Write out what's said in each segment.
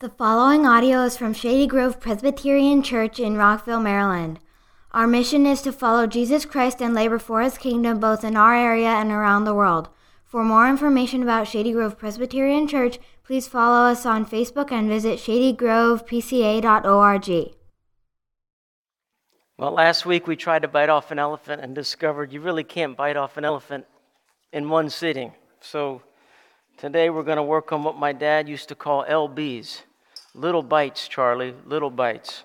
The following audio is from Shady Grove Presbyterian Church in Rockville, Maryland. Our mission is to follow Jesus Christ and labor for his kingdom both in our area and around the world. For more information about Shady Grove Presbyterian Church, please follow us on Facebook and visit shadygrovepca.org. Well, last week we tried to bite off an elephant and discovered you really can't bite off an elephant in one sitting. So today we're going to work on what my dad used to call LBs. Little bites, Charlie, little bites.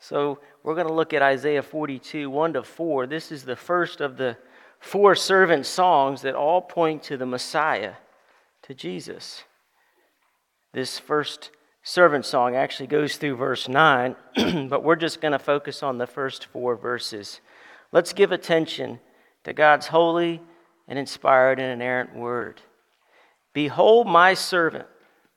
so we're going to look at Isaiah 42, 1 to 4. This is the first of the four servant songs that all point to the Messiah, to Jesus. This first servant song actually goes through verse 9, but we're just going to focus on the first four verses. Let's give attention to God's holy and inspired and inerrant word. Behold, my servant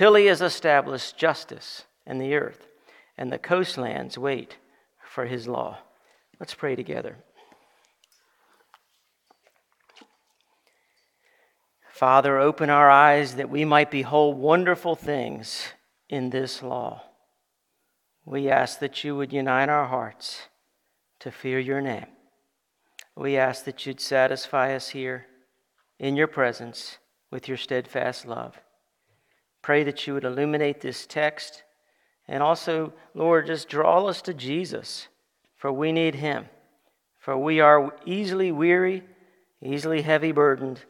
till he has established justice in the earth, and the coastlands wait for his law. Let's pray together. Father, open our eyes that we might behold wonderful things in this law. We ask that you would unite our hearts to fear your name. We ask that you'd satisfy us here in your presence with your steadfast love. Pray that you would illuminate this text and also, Lord, just draw us to Jesus, for we need him. For we are easily weary, easily heavy burdened.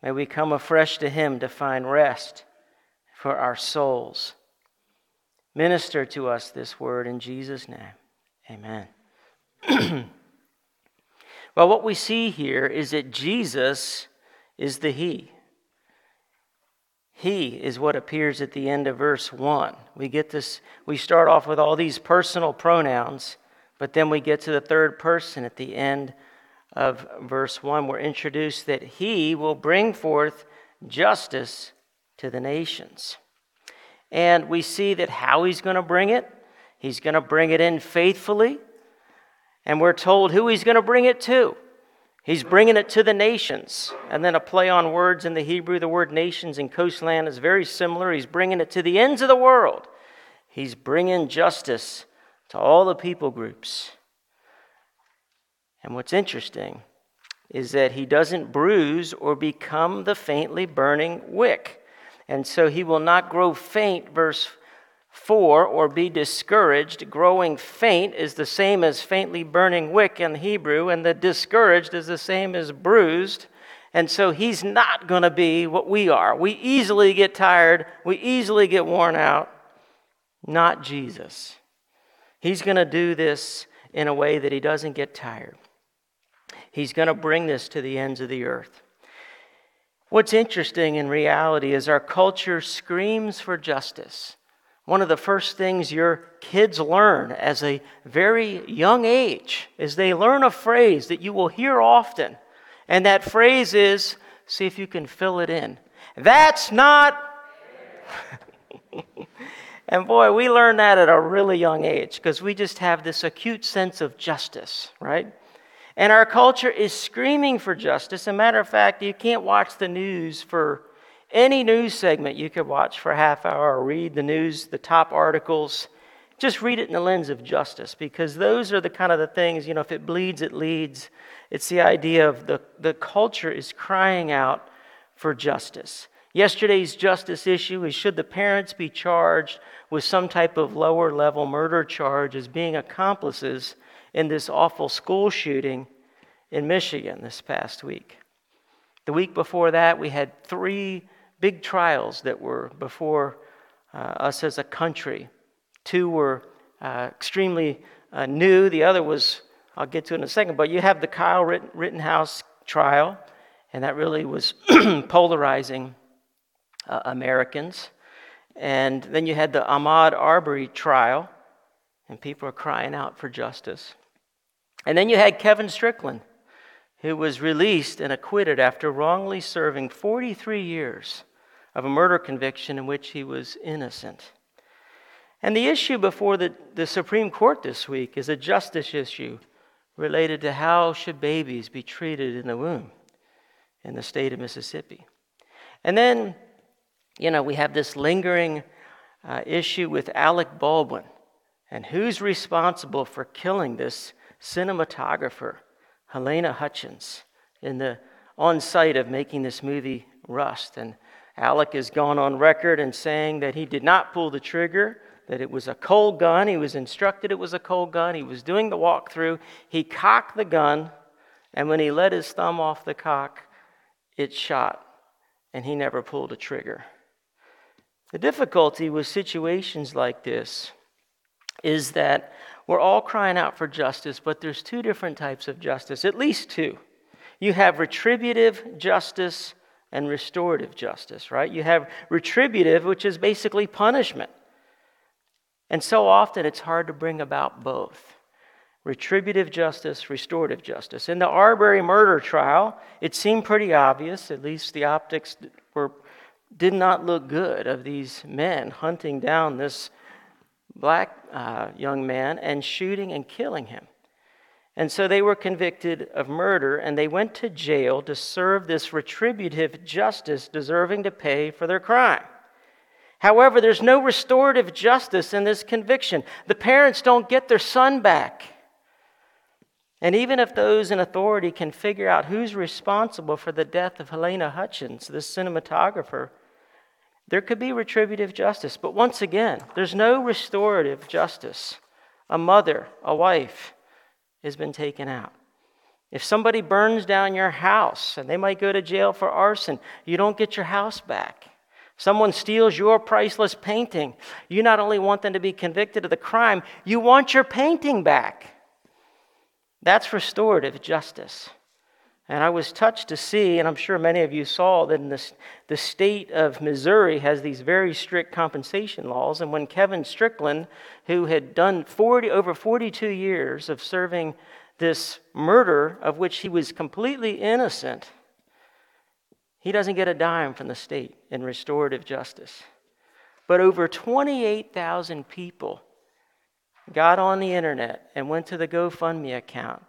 May we come afresh to him to find rest for our souls. Minister to us this word in Jesus' name. Amen. well, what we see here is that Jesus is the He. He is what appears at the end of verse 1. We get this, we start off with all these personal pronouns, but then we get to the third person at the end of verse 1. We're introduced that He will bring forth justice to the nations. And we see that how He's going to bring it, He's going to bring it in faithfully. And we're told who He's going to bring it to. He's bringing it to the nations. And then a play on words in the Hebrew, the word nations and coastland is very similar. He's bringing it to the ends of the world. He's bringing justice to all the people groups. And what's interesting is that he doesn't bruise or become the faintly burning wick. And so he will not grow faint, verse 4 or be discouraged. Growing faint is the same as faintly burning wick in Hebrew, and the discouraged is the same as bruised. And so he's not going to be what we are. We easily get tired, we easily get worn out. Not Jesus. He's going to do this in a way that he doesn't get tired. He's going to bring this to the ends of the earth. What's interesting in reality is our culture screams for justice one of the first things your kids learn as a very young age is they learn a phrase that you will hear often. And that phrase is see if you can fill it in. That's not. and boy, we learn that at a really young age because we just have this acute sense of justice, right? And our culture is screaming for justice. As a matter of fact, you can't watch the news for any news segment you could watch for a half hour or read the news, the top articles. Just read it in the lens of justice because those are the kind of the things, you know, if it bleeds, it leads. It's the idea of the, the culture is crying out for justice. Yesterday's justice issue is should the parents be charged with some type of lower level murder charge as being accomplices in this awful school shooting in Michigan this past week? The week before that, we had three big trials that were before uh, us as a country. Two were uh, extremely uh, new, the other was, I'll get to in a second, but you have the Kyle Rittenhouse trial, and that really was polarizing uh, Americans. And then you had the Ahmaud Arbery trial, and people are crying out for justice. And then you had Kevin Strickland, who was released and acquitted after wrongly serving 43 years of a murder conviction in which he was innocent. And the issue before the, the Supreme Court this week is a justice issue related to how should babies be treated in the womb in the state of Mississippi. And then, you know, we have this lingering uh, issue with Alec Baldwin and who's responsible for killing this cinematographer, Halyna Hutchins, in the on site of making this movie Rust. And Alec has gone on record and saying that he did not pull the trigger, that it was a cold gun. He was instructed it was a cold gun. He was doing the walkthrough. He cocked the gun, and when he let his thumb off the cock, it shot, and he never pulled a trigger. The difficulty with situations like this is that we're all crying out for justice, but there's two different types of justice, at least two. You have retributive justice and restorative justice, right? You have retributive, which is basically punishment. And so often it's hard to bring about both retributive justice, restorative justice. In the Arbery murder trial, it seemed pretty obvious, at least the optics were, did not look good, of these men hunting down this black uh, young man and shooting and killing him. And so they were convicted of murder and they went to jail to serve this retributive justice, deserving to pay for their crime. However, there's no restorative justice in this conviction. The parents don't get their son back. And even if those in authority can figure out who's responsible for the death of Halyna Hutchins, the cinematographer, there could be retributive justice. But once again, there's no restorative justice. A mother, a wife, has been taken out. If somebody burns down your house and they might go to jail for arson, you don't get your house back. Someone steals your priceless painting. You not only want them to be convicted of the crime, you want your painting back. That's restorative justice. And I was touched to see, and I'm sure many of you saw, that in the, the state of Missouri has these very strict compensation laws. And when Kevin Strickland, who had done 40, over 42 years of serving this murder of which he was completely innocent, he doesn't get a dime from the state in restorative justice. But over 28,000 people got on the internet and went to the GoFundMe account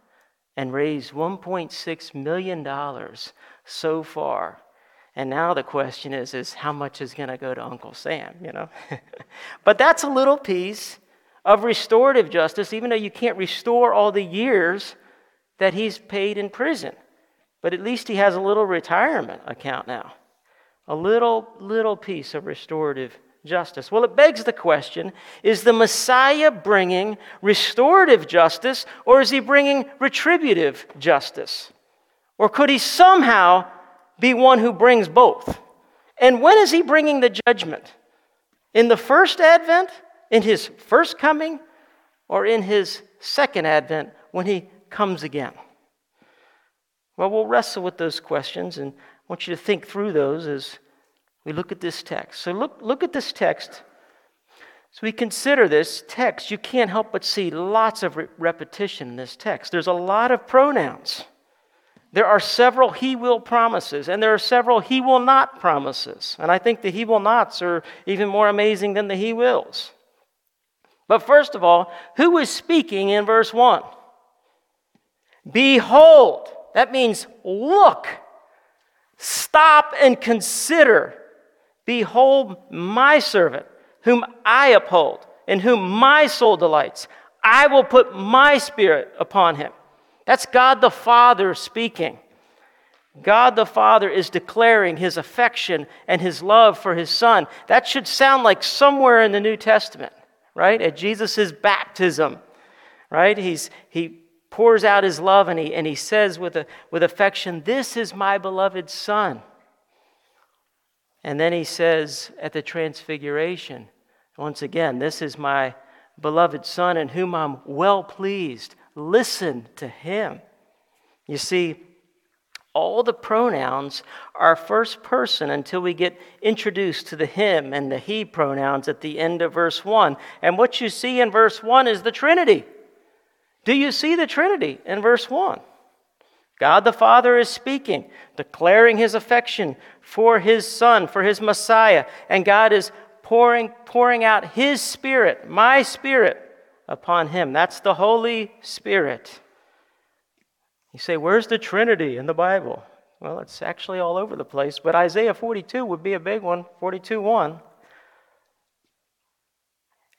and raised $1.6 million so far. And now the question is, is how much is going to go to Uncle Sam, you know? but that's a little piece of restorative justice, even though you can't restore all the years that he's paid in prison. But at least he has a little retirement account now. A little, little piece of restorative justice? Well, it begs the question is the Messiah bringing restorative justice or is he bringing retributive justice? Or could he somehow be one who brings both? And when is he bringing the judgment? In the first advent, in his first coming, or in his second advent when he comes again? Well, we'll wrestle with those questions and I want you to think through those as we look at this text. So look, look at this text. So we consider this text, you can't help but see lots of re- repetition in this text. There's a lot of pronouns. There are several he will promises, and there are several he will not promises. And I think the he will nots are even more amazing than the he wills. But first of all, who is speaking in verse 1? Behold, that means look, stop and consider. Behold, my servant, whom I uphold, in whom my soul delights. I will put my spirit upon him. That's God the Father speaking. God the Father is declaring his affection and his love for his Son. That should sound like somewhere in the New Testament, right? At Jesus' baptism, right? He's, he pours out his love and he, and he says with, a, with affection, This is my beloved Son. And then he says at the transfiguration, once again, this is my beloved Son in whom I'm well pleased. Listen to him. You see, all the pronouns are first person until we get introduced to the him and the he pronouns at the end of verse 1. And what you see in verse 1 is the Trinity. Do you see the Trinity in verse 1? God the Father is speaking, declaring his affection for his Son, for his Messiah, and God is pouring, pouring out his Spirit, my Spirit, upon him. That's the Holy Spirit. You say, where's the Trinity in the Bible? Well, it's actually all over the place, but Isaiah 42 would be a big one, 42 1.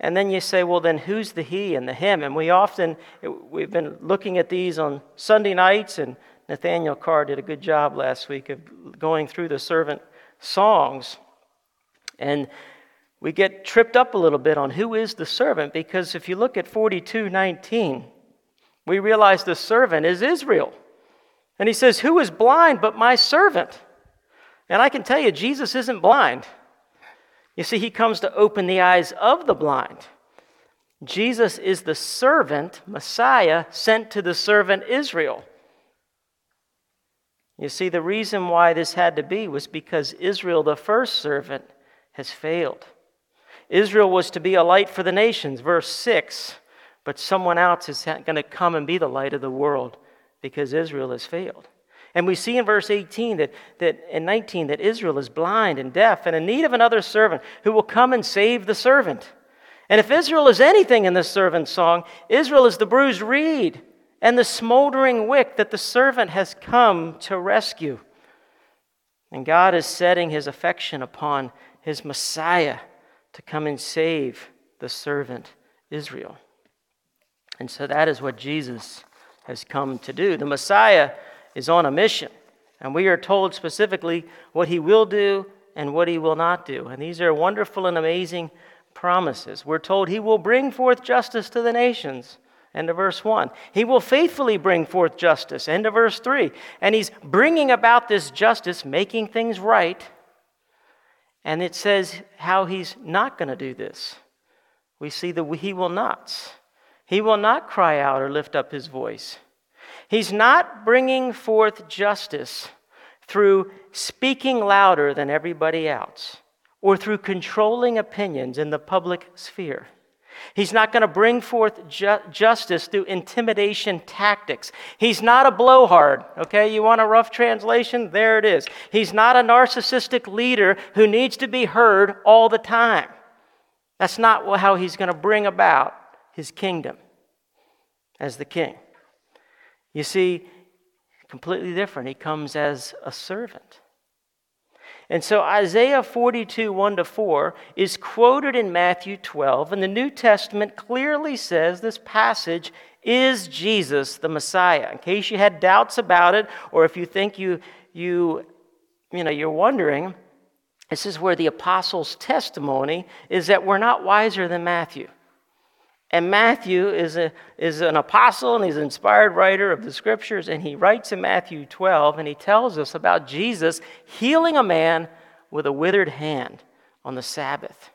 And then you say, well, then who's the he and the him? And we often, we've been looking at these on Sunday nights, and Nathaniel Carr did a good job last week of going through the servant songs. And we get tripped up a little bit on who is the servant because if you look at 42 19, we realize the servant is Israel. And he says, Who is blind but my servant? And I can tell you, Jesus isn't blind. You see, he comes to open the eyes of the blind. Jesus is the servant, Messiah, sent to the servant Israel. You see, the reason why this had to be was because Israel, the first servant, has failed. Israel was to be a light for the nations, verse 6. But someone else is going to come and be the light of the world because Israel has failed. And we see in verse 18 that, that and 19 that Israel is blind and deaf and in need of another servant who will come and save the servant. And if Israel is anything in this servant song, Israel is the bruised reed and the smoldering wick that the servant has come to rescue. And God is setting his affection upon his Messiah to come and save the servant Israel. And so that is what Jesus has come to do. The Messiah is on a mission, and we are told specifically what he will do and what he will not do. And these are wonderful and amazing promises. We're told he will bring forth justice to the nations. End of verse 1. He will faithfully bring forth justice. End of verse 3. And he's bringing about this justice, making things right. And it says how he's not going to do this. We see the he will nots. He will not cry out or lift up his voice. He's not bringing forth justice through speaking louder than everybody else or through controlling opinions in the public sphere. He's not going to bring forth ju- justice through intimidation tactics. He's not a blowhard, okay? You want a rough translation? There it is. He's not a narcissistic leader who needs to be heard all the time. That's not how he's going to bring about his kingdom as the king. You see, completely different. He comes as a servant. And so Isaiah 42, 1 to 4 is quoted in Matthew 12, and the New Testament clearly says this passage is Jesus the Messiah. In case you had doubts about it, or if you think you, you, you know, you're wondering, this is where the apostles' testimony is that we're not wiser than Matthew. And Matthew is, a, is an apostle and he's an inspired writer of the scriptures. And he writes in Matthew 12 and he tells us about Jesus healing a man with a withered hand on the Sabbath.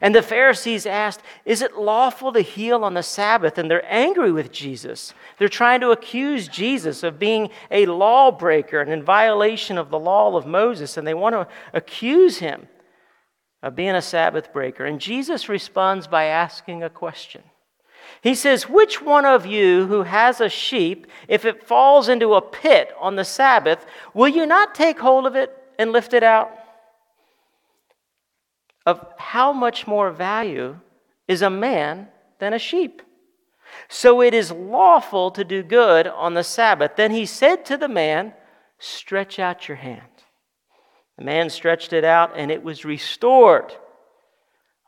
And the Pharisees asked, Is it lawful to heal on the Sabbath? And they're angry with Jesus. They're trying to accuse Jesus of being a lawbreaker and in violation of the law of Moses. And they want to accuse him of being a Sabbath breaker. And Jesus responds by asking a question. He says, Which one of you who has a sheep, if it falls into a pit on the Sabbath, will you not take hold of it and lift it out? Of how much more value is a man than a sheep? So it is lawful to do good on the Sabbath. Then he said to the man, Stretch out your hand. The man stretched it out and it was restored.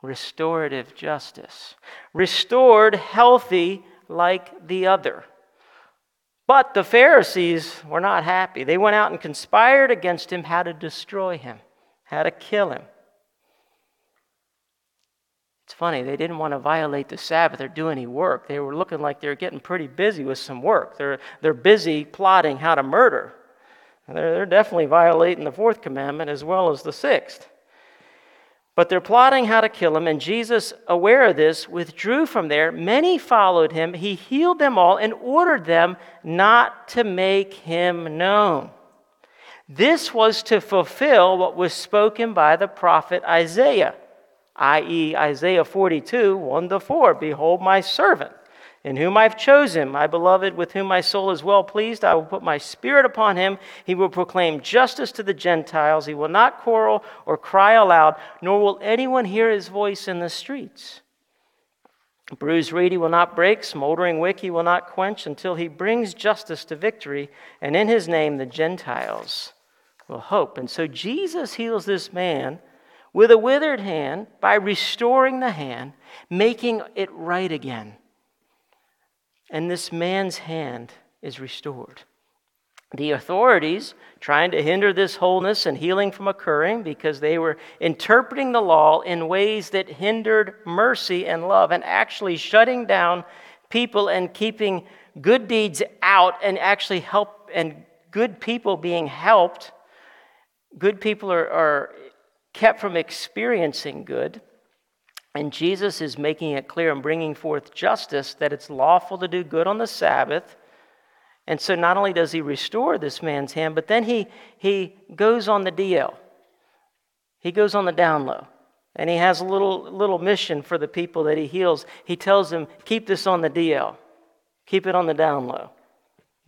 Restorative justice. Restored healthy like the other. But the Pharisees were not happy. They went out and conspired against him how to destroy him, how to kill him. It's funny, they didn't want to violate the Sabbath or do any work. They were looking like they were getting pretty busy with some work. They're, they're busy plotting how to murder. They're, they're definitely violating the fourth commandment as well as the sixth. But they're plotting how to kill him, and Jesus, aware of this, withdrew from there. Many followed him. He healed them all and ordered them not to make him known. This was to fulfill what was spoken by the prophet Isaiah, i.e., Isaiah 42, 1 to 4. Behold, my servant in whom I've chosen, my beloved, with whom my soul is well pleased. I will put my spirit upon him. He will proclaim justice to the Gentiles. He will not quarrel or cry aloud, nor will anyone hear his voice in the streets. Bruised reed he will not break, smoldering wick he will not quench until he brings justice to victory, and in his name the Gentiles will hope. And so Jesus heals this man with a withered hand by restoring the hand, making it right again and this man's hand is restored. The authorities, trying to hinder this wholeness and healing from occurring because they were interpreting the law in ways that hindered mercy and love and actually shutting down people and keeping good deeds out and actually help and good people being helped. Good people are, are kept from experiencing good. And Jesus is making it clear and bringing forth justice that it's lawful to do good on the Sabbath. And so not only does he restore this man's hand, but then he, he goes on the DL. He goes on the down low. And he has a little, little mission for the people that he heals. He tells them, keep this on the DL, keep it on the down low.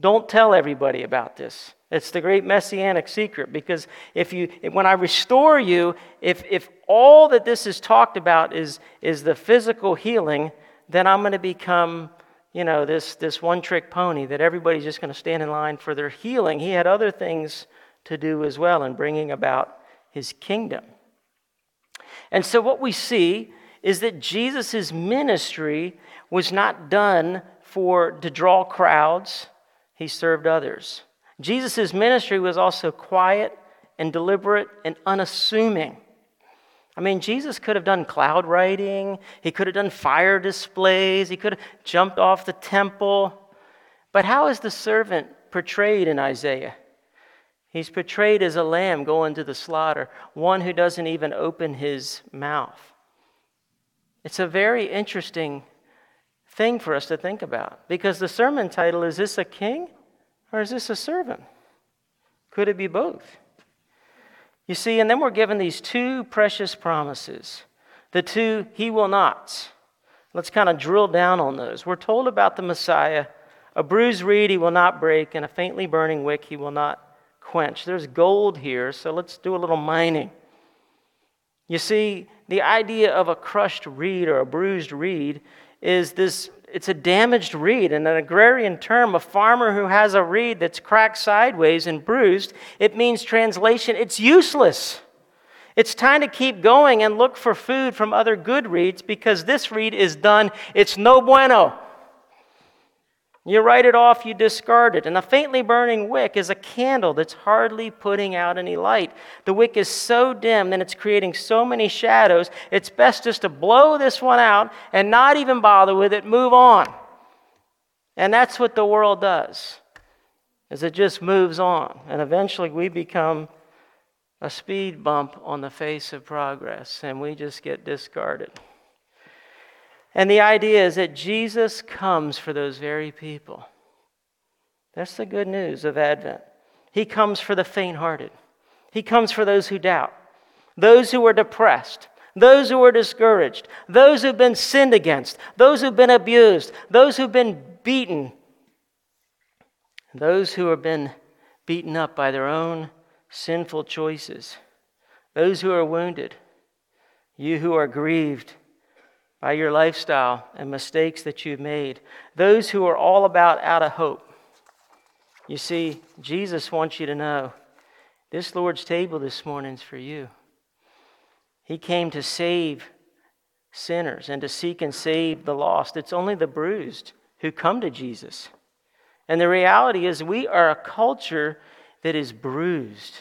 Don't tell everybody about this. It's the great messianic secret because if you, when I restore you, if, if all that this is talked about is, is the physical healing, then I'm going to become, you know, this, this one trick pony that everybody's just going to stand in line for their healing. He had other things to do as well in bringing about his kingdom. And so what we see is that Jesus' ministry was not done for to draw crowds, he served others. Jesus' ministry was also quiet and deliberate and unassuming. I mean, Jesus could have done cloud writing, he could have done fire displays, he could have jumped off the temple. But how is the servant portrayed in Isaiah? He's portrayed as a lamb going to the slaughter, one who doesn't even open his mouth. It's a very interesting thing for us to think about because the sermon title is This a King? Or is this a servant? Could it be both? You see, and then we're given these two precious promises the two he will nots. Let's kind of drill down on those. We're told about the Messiah a bruised reed he will not break, and a faintly burning wick he will not quench. There's gold here, so let's do a little mining. You see, the idea of a crushed reed or a bruised reed is this it's a damaged reed. In an agrarian term, a farmer who has a reed that's cracked sideways and bruised, it means translation, it's useless. It's time to keep going and look for food from other good reeds because this reed is done. It's no bueno. You write it off, you discard it. And a faintly burning wick is a candle that's hardly putting out any light. The wick is so dim and it's creating so many shadows, it's best just to blow this one out and not even bother with it, move on. And that's what the world does. Is it just moves on and eventually we become a speed bump on the face of progress and we just get discarded. And the idea is that Jesus comes for those very people. That's the good news of Advent. He comes for the faint hearted, He comes for those who doubt, those who are depressed, those who are discouraged, those who've been sinned against, those who've been abused, those who've been beaten, those who have been beaten up by their own sinful choices, those who are wounded, you who are grieved by your lifestyle and mistakes that you've made, those who are all about out of hope. You see, Jesus wants you to know this Lord's table this morning is for you. He came to save sinners and to seek and save the lost. It's only the bruised who come to Jesus. And the reality is, we are a culture that is bruised.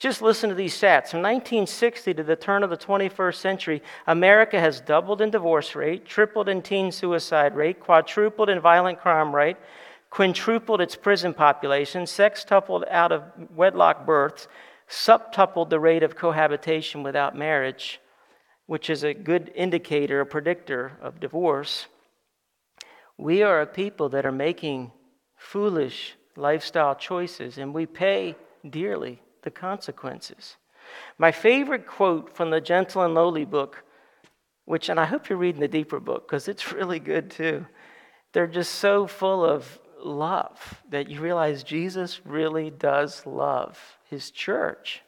Just listen to these stats. From 1960 to the turn of the 21st century, America has doubled in divorce rate, tripled in teen suicide rate, quadrupled in violent crime rate, quintupled its prison population, sextupled out of wedlock births, septupled the rate of cohabitation without marriage, which is a good indicator, a predictor of divorce. We are a people that are making foolish lifestyle choices, and we pay dearly the consequences. My favorite quote from the Gentle and Lowly book, which, and I hope you're reading the deeper book because it's really good too. They're just so full of love that you realize Jesus really does love his church.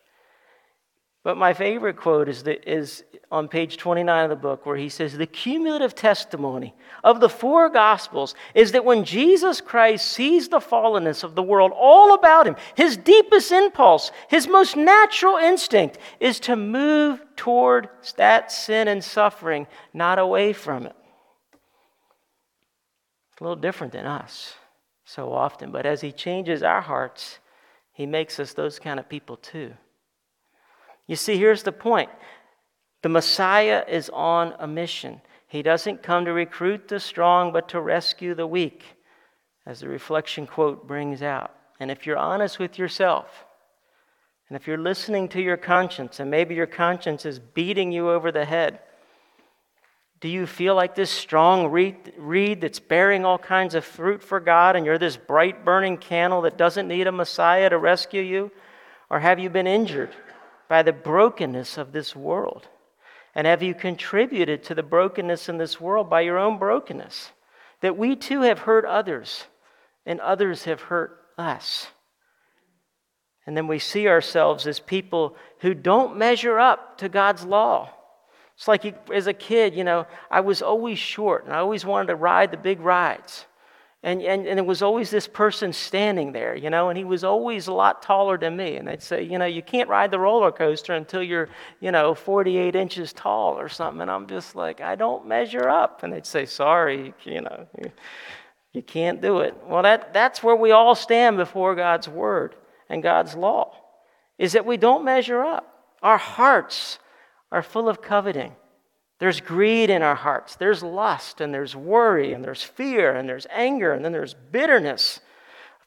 But my favorite quote is, the, is on page 29 of the book, where he says, The cumulative testimony of the four Gospels is that when Jesus Christ sees the fallenness of the world all about him, his deepest impulse, his most natural instinct is to move toward that sin and suffering, not away from it. It's a little different than us so often, but as he changes our hearts, he makes us those kind of people too. You see, here's the point the Messiah is on a mission. He doesn't come to recruit the strong, but to rescue the weak, as the reflection quote brings out. And if you're honest with yourself, and if you're listening to your conscience, and maybe your conscience is beating you over the head, do you feel like this strong reed, that's bearing all kinds of fruit for God, and you're this bright burning candle that doesn't need a Messiah to rescue you? Or have you been injured by the brokenness of this world? And have you contributed to the brokenness in this world by your own brokenness? That we too have hurt others, and others have hurt us. And then we see ourselves as people who don't measure up to God's law. It's like as a kid, you know, I was always short and I always wanted to ride the big rides. And, and, and there was always this person standing there, you know, and he was always a lot taller than me. And they'd say, you know, you can't ride the roller coaster until you're, you know, 48 inches tall or something. And I'm just like, I don't measure up. And they'd say, sorry, you know, you, you can't do it. Well, that, that's where we all stand before God's word and God's law, is that we don't measure up. Our hearts are full of coveting. There's greed in our hearts. There's lust, and there's worry, and there's fear, and there's anger, and then there's bitterness.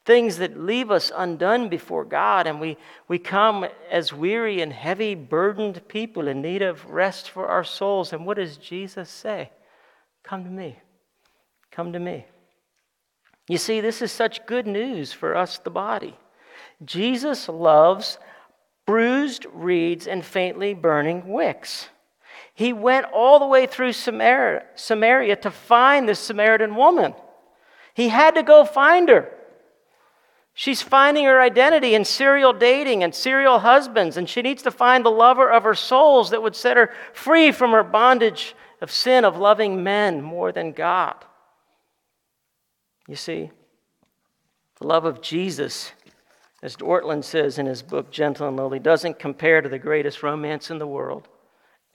Things that leave us undone before God, and we, we come as weary and heavy burdened people in need of rest for our souls. And what does Jesus say? Come to me. Come to me. You see, this is such good news for us, the body. Jesus loves bruised reeds and faintly burning wicks. He went all the way through Samaria, Samaria to find this Samaritan woman. He had to go find her. She's finding her identity in serial dating and serial husbands, and she needs to find the lover of her souls that would set her free from her bondage of sin, of loving men more than God. You see, the love of Jesus as Ortlund says in his book, Gentle and Lowly, doesn't compare to the greatest romance in the world.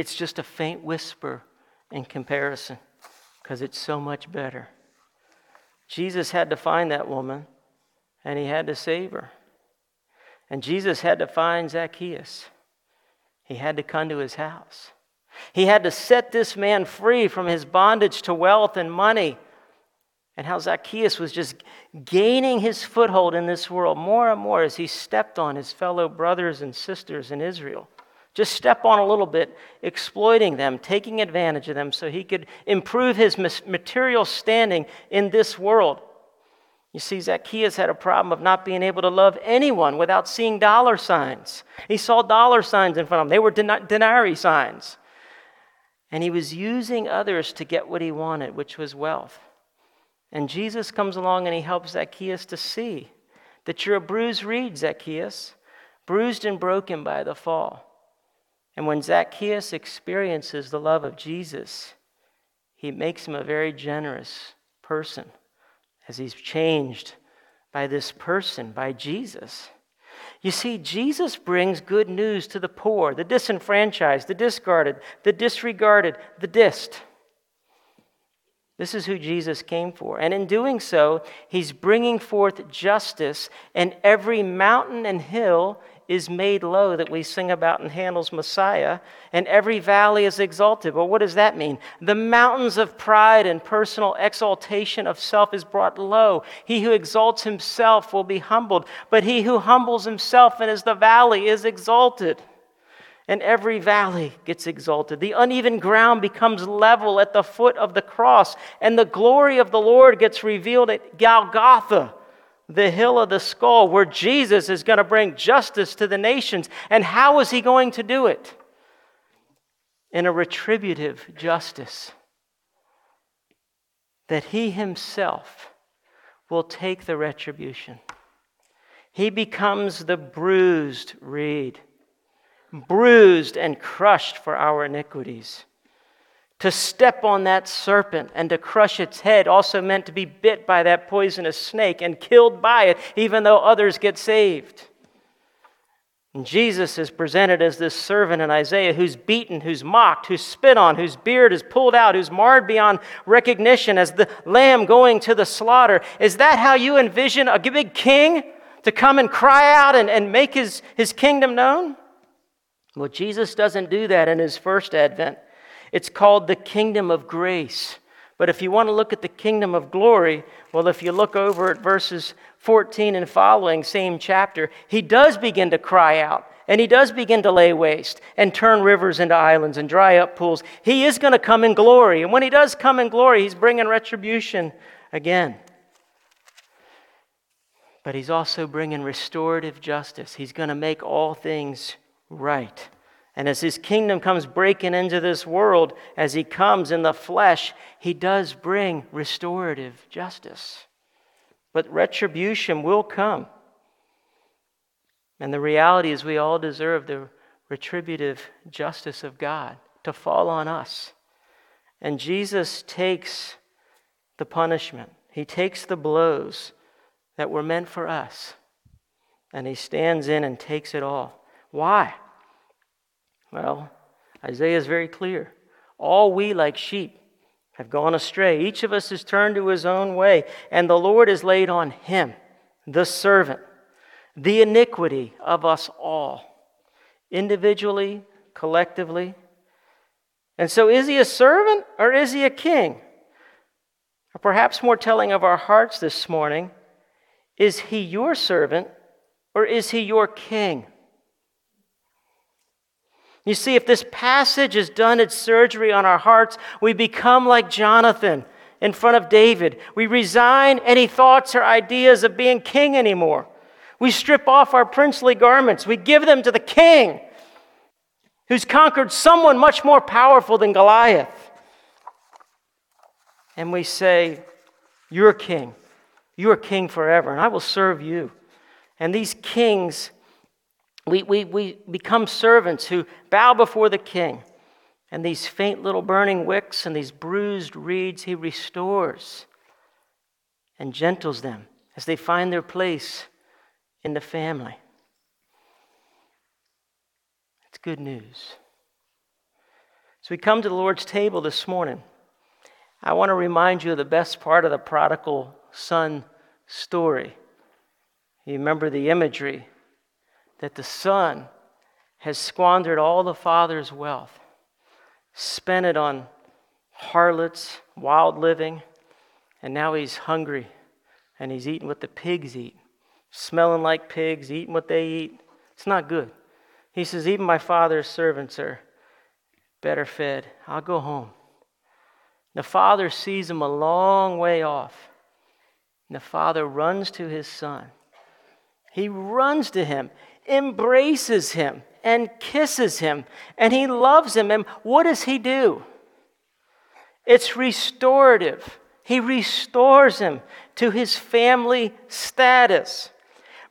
It's just a faint whisper in comparison because it's so much better. Jesus had to find that woman and he had to save her. And Jesus had to find Zacchaeus. He had to come to his house. He had to set this man free from his bondage to wealth and money and how Zacchaeus was just gaining his foothold in this world more and more as he stepped on his fellow brothers and sisters in Israel. Just step on a little bit, exploiting them, taking advantage of them so he could improve his material standing in this world. You see, Zacchaeus had a problem of not being able to love anyone without seeing dollar signs. He saw dollar signs in front of him, they were denarii signs. And he was using others to get what he wanted, which was wealth. And Jesus comes along and he helps Zacchaeus to see that you're a bruised reed, Zacchaeus, bruised and broken by the fall. And when Zacchaeus experiences the love of Jesus, he makes him a very generous person as he's changed by this person, by Jesus. You see, Jesus brings good news to the poor, the disenfranchised, the discarded, the disregarded, the dissed. This is who Jesus came for. And in doing so, he's bringing forth justice, and every mountain and hill is made low that we sing about in Handel's Messiah, and every valley is exalted. But what does that mean? The mountains of pride and personal exaltation of self is brought low. He who exalts himself will be humbled, but he who humbles himself and is the valley is exalted. And every valley gets exalted. The uneven ground becomes level at the foot of the cross, and the glory of the Lord gets revealed at Golgotha the hill of the skull, where Jesus is going to bring justice to the nations. And how is he going to do it? In a retributive justice. That he himself will take the retribution. He becomes the bruised reed, bruised and crushed for our iniquities. To step on that serpent and to crush its head also meant to be bit by that poisonous snake and killed by it, even though others get saved. And Jesus is presented as this servant in Isaiah who's beaten, who's mocked, who's spit on, whose beard is pulled out, who's marred beyond recognition as the lamb going to the slaughter. Is that how you envision a big king to come and cry out and, and make his, his kingdom known? Well, Jesus doesn't do that in his first advent. It's called the kingdom of grace. But if you want to look at the kingdom of glory, well, if you look over at verses 14 and following, same chapter, he does begin to cry out and he does begin to lay waste and turn rivers into islands and dry up pools. He is going to come in glory. And when he does come in glory, he's bringing retribution again. But he's also bringing restorative justice. He's going to make all things right. And as his kingdom comes breaking into this world, as he comes in the flesh, he does bring restorative justice. But retribution will come. And the reality is, we all deserve the retributive justice of God to fall on us. And Jesus takes the punishment, he takes the blows that were meant for us, and he stands in and takes it all. Why? Well, Isaiah is very clear. All we, like sheep, have gone astray. Each of us has turned to his own way, and the Lord has laid on him, the servant, the iniquity of us all, individually, collectively. And so, is he a servant or is he a king? Or perhaps more telling of our hearts this morning, is he your servant or is he your king? You see, if this passage has done its surgery on our hearts, we become like Jonathan in front of David. We resign any thoughts or ideas of being king anymore. We strip off our princely garments. We give them to the king who's conquered someone much more powerful than Goliath. And we say, You're king. You are king forever, and I will serve you. And these kings we, we, we become servants who bow before the king. And these faint little burning wicks and these bruised reeds he restores and gentles them as they find their place in the family. It's good news. As we come to the Lord's table this morning, I want to remind you of the best part of the prodigal son story. You remember the imagery that the son has squandered all the father's wealth, spent it on harlots, wild living, and now he's hungry and he's eating what the pigs eat, smelling like pigs, eating what they eat. It's not good. He says, Even my father's servants are better fed. I'll go home. The father sees him a long way off. And the father runs to his son. He runs to him embraces him and kisses him and he loves him. And what does he do? It's restorative. He restores him to his family status.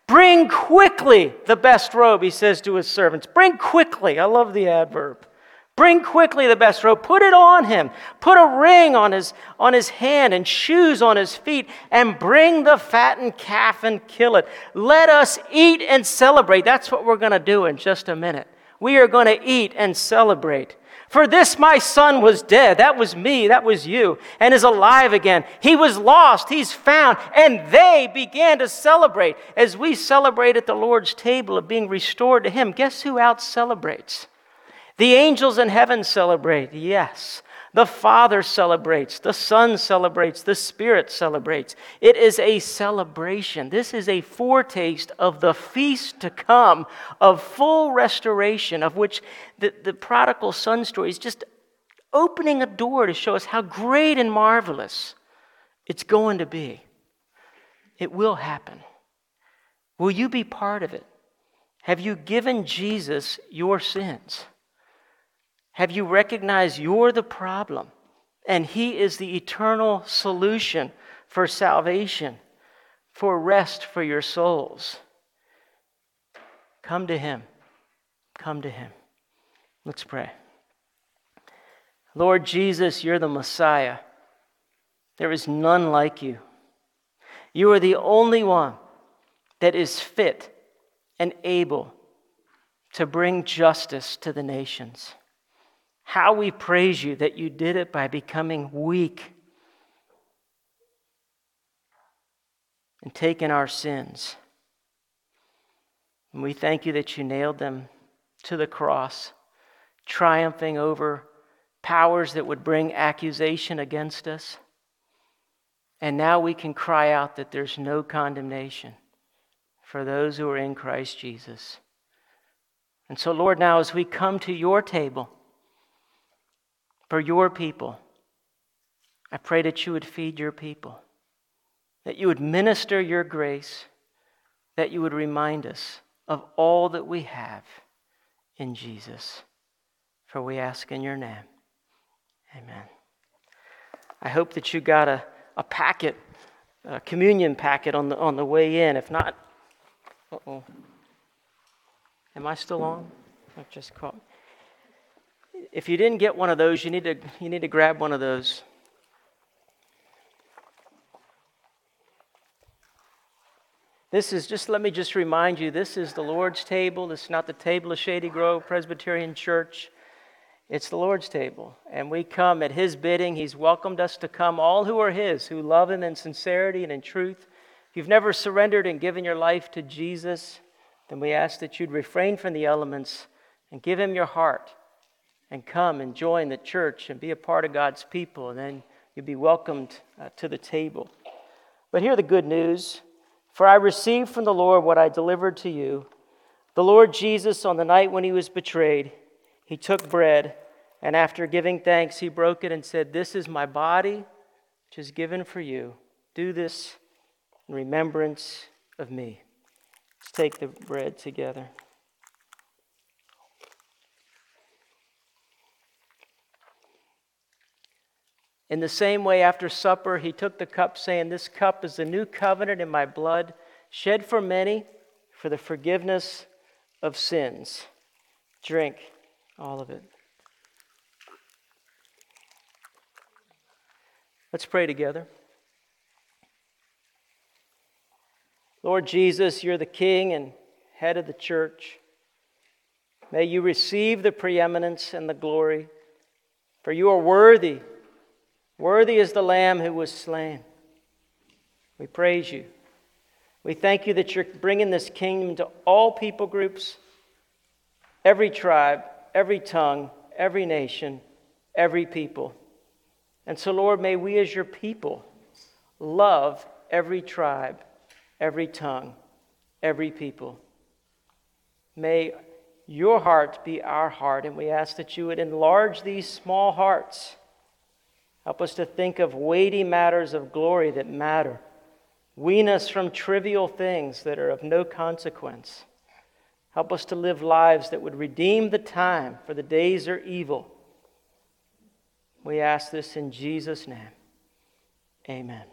Bring quickly the best robe, he says to his servants. Bring quickly. I love the adverb. Bring quickly the best robe, put it on him, put a ring on his, on his hand and shoes on his feet, and bring the fattened calf and kill it. Let us eat and celebrate. That's what we're going to do in just a minute. We are going to eat and celebrate. For this my son was dead. That was me. That was you. And is alive again. He was lost. He's found. And they began to celebrate. As we celebrate at the Lord's table of being restored to Him, guess who out celebrates? The angels in heaven celebrate. Yes. The Father celebrates, the Son celebrates, the Spirit celebrates. It is a celebration. This is a foretaste of the feast to come of full restoration, of which the, the prodigal son story is just opening a door to show us how great and marvelous it's going to be. It will happen. Will you be part of it? Have you given Jesus your sins? Have you recognized you're the problem and He is the eternal solution for salvation, for rest for your souls? Come to Him. Come to Him. Let's pray. Lord Jesus, you're the Messiah. There is none like you. You are the only one that is fit and able to bring justice to the nations. How we praise you that you did it by becoming weak and taking our sins. And we thank you that you nailed them to the cross, triumphing over powers that would bring accusation against us. And now we can cry out that there's no condemnation for those who are in Christ Jesus. And so, Lord, now as we come to your table, for your people. I pray that you would feed your people, that you would minister your grace, that you would remind us of all that we have in Jesus. For we ask in your name. Amen. I hope that you got a, a packet, a communion packet on the, on the way in. If not, uh-oh. Am I still on? I've just caught if you didn't get one of those, you need to, you need to grab one of those. This is just, let me just remind you, this is the Lord's table. This is not the table of Shady Grove Presbyterian Church. It's the Lord's table. And we come at His bidding. He's welcomed us to come, all who are His, who love Him in sincerity and in truth. If you've never surrendered and given your life to Jesus, then we ask that you'd refrain from the elements and give Him your heart and come and join the church and be a part of God's people, and then you'll be welcomed uh, to the table. But hear the good news For I received from the Lord what I delivered to you. The Lord Jesus, on the night when he was betrayed, he took bread, and after giving thanks, he broke it and said, This is my body, which is given for you. Do this in remembrance of me. Let's take the bread together. In the same way, after supper, he took the cup, saying, This cup is the new covenant in my blood, shed for many for the forgiveness of sins. Drink all of it. Let's pray together. Lord Jesus, you're the King and head of the church. May you receive the preeminence and the glory, for you are worthy Worthy is the Lamb who was slain. We praise you. We thank you that you're bringing this kingdom to all people groups, every tribe, every tongue, every nation, every people. And so, Lord, may we as your people love every tribe, every tongue, every people. May your heart be our heart, and we ask that you would enlarge these small hearts Help us to think of weighty matters of glory that matter. Wean us from trivial things that are of no consequence. Help us to live lives that would redeem the time, for the days are evil. We ask this in Jesus' name. Amen.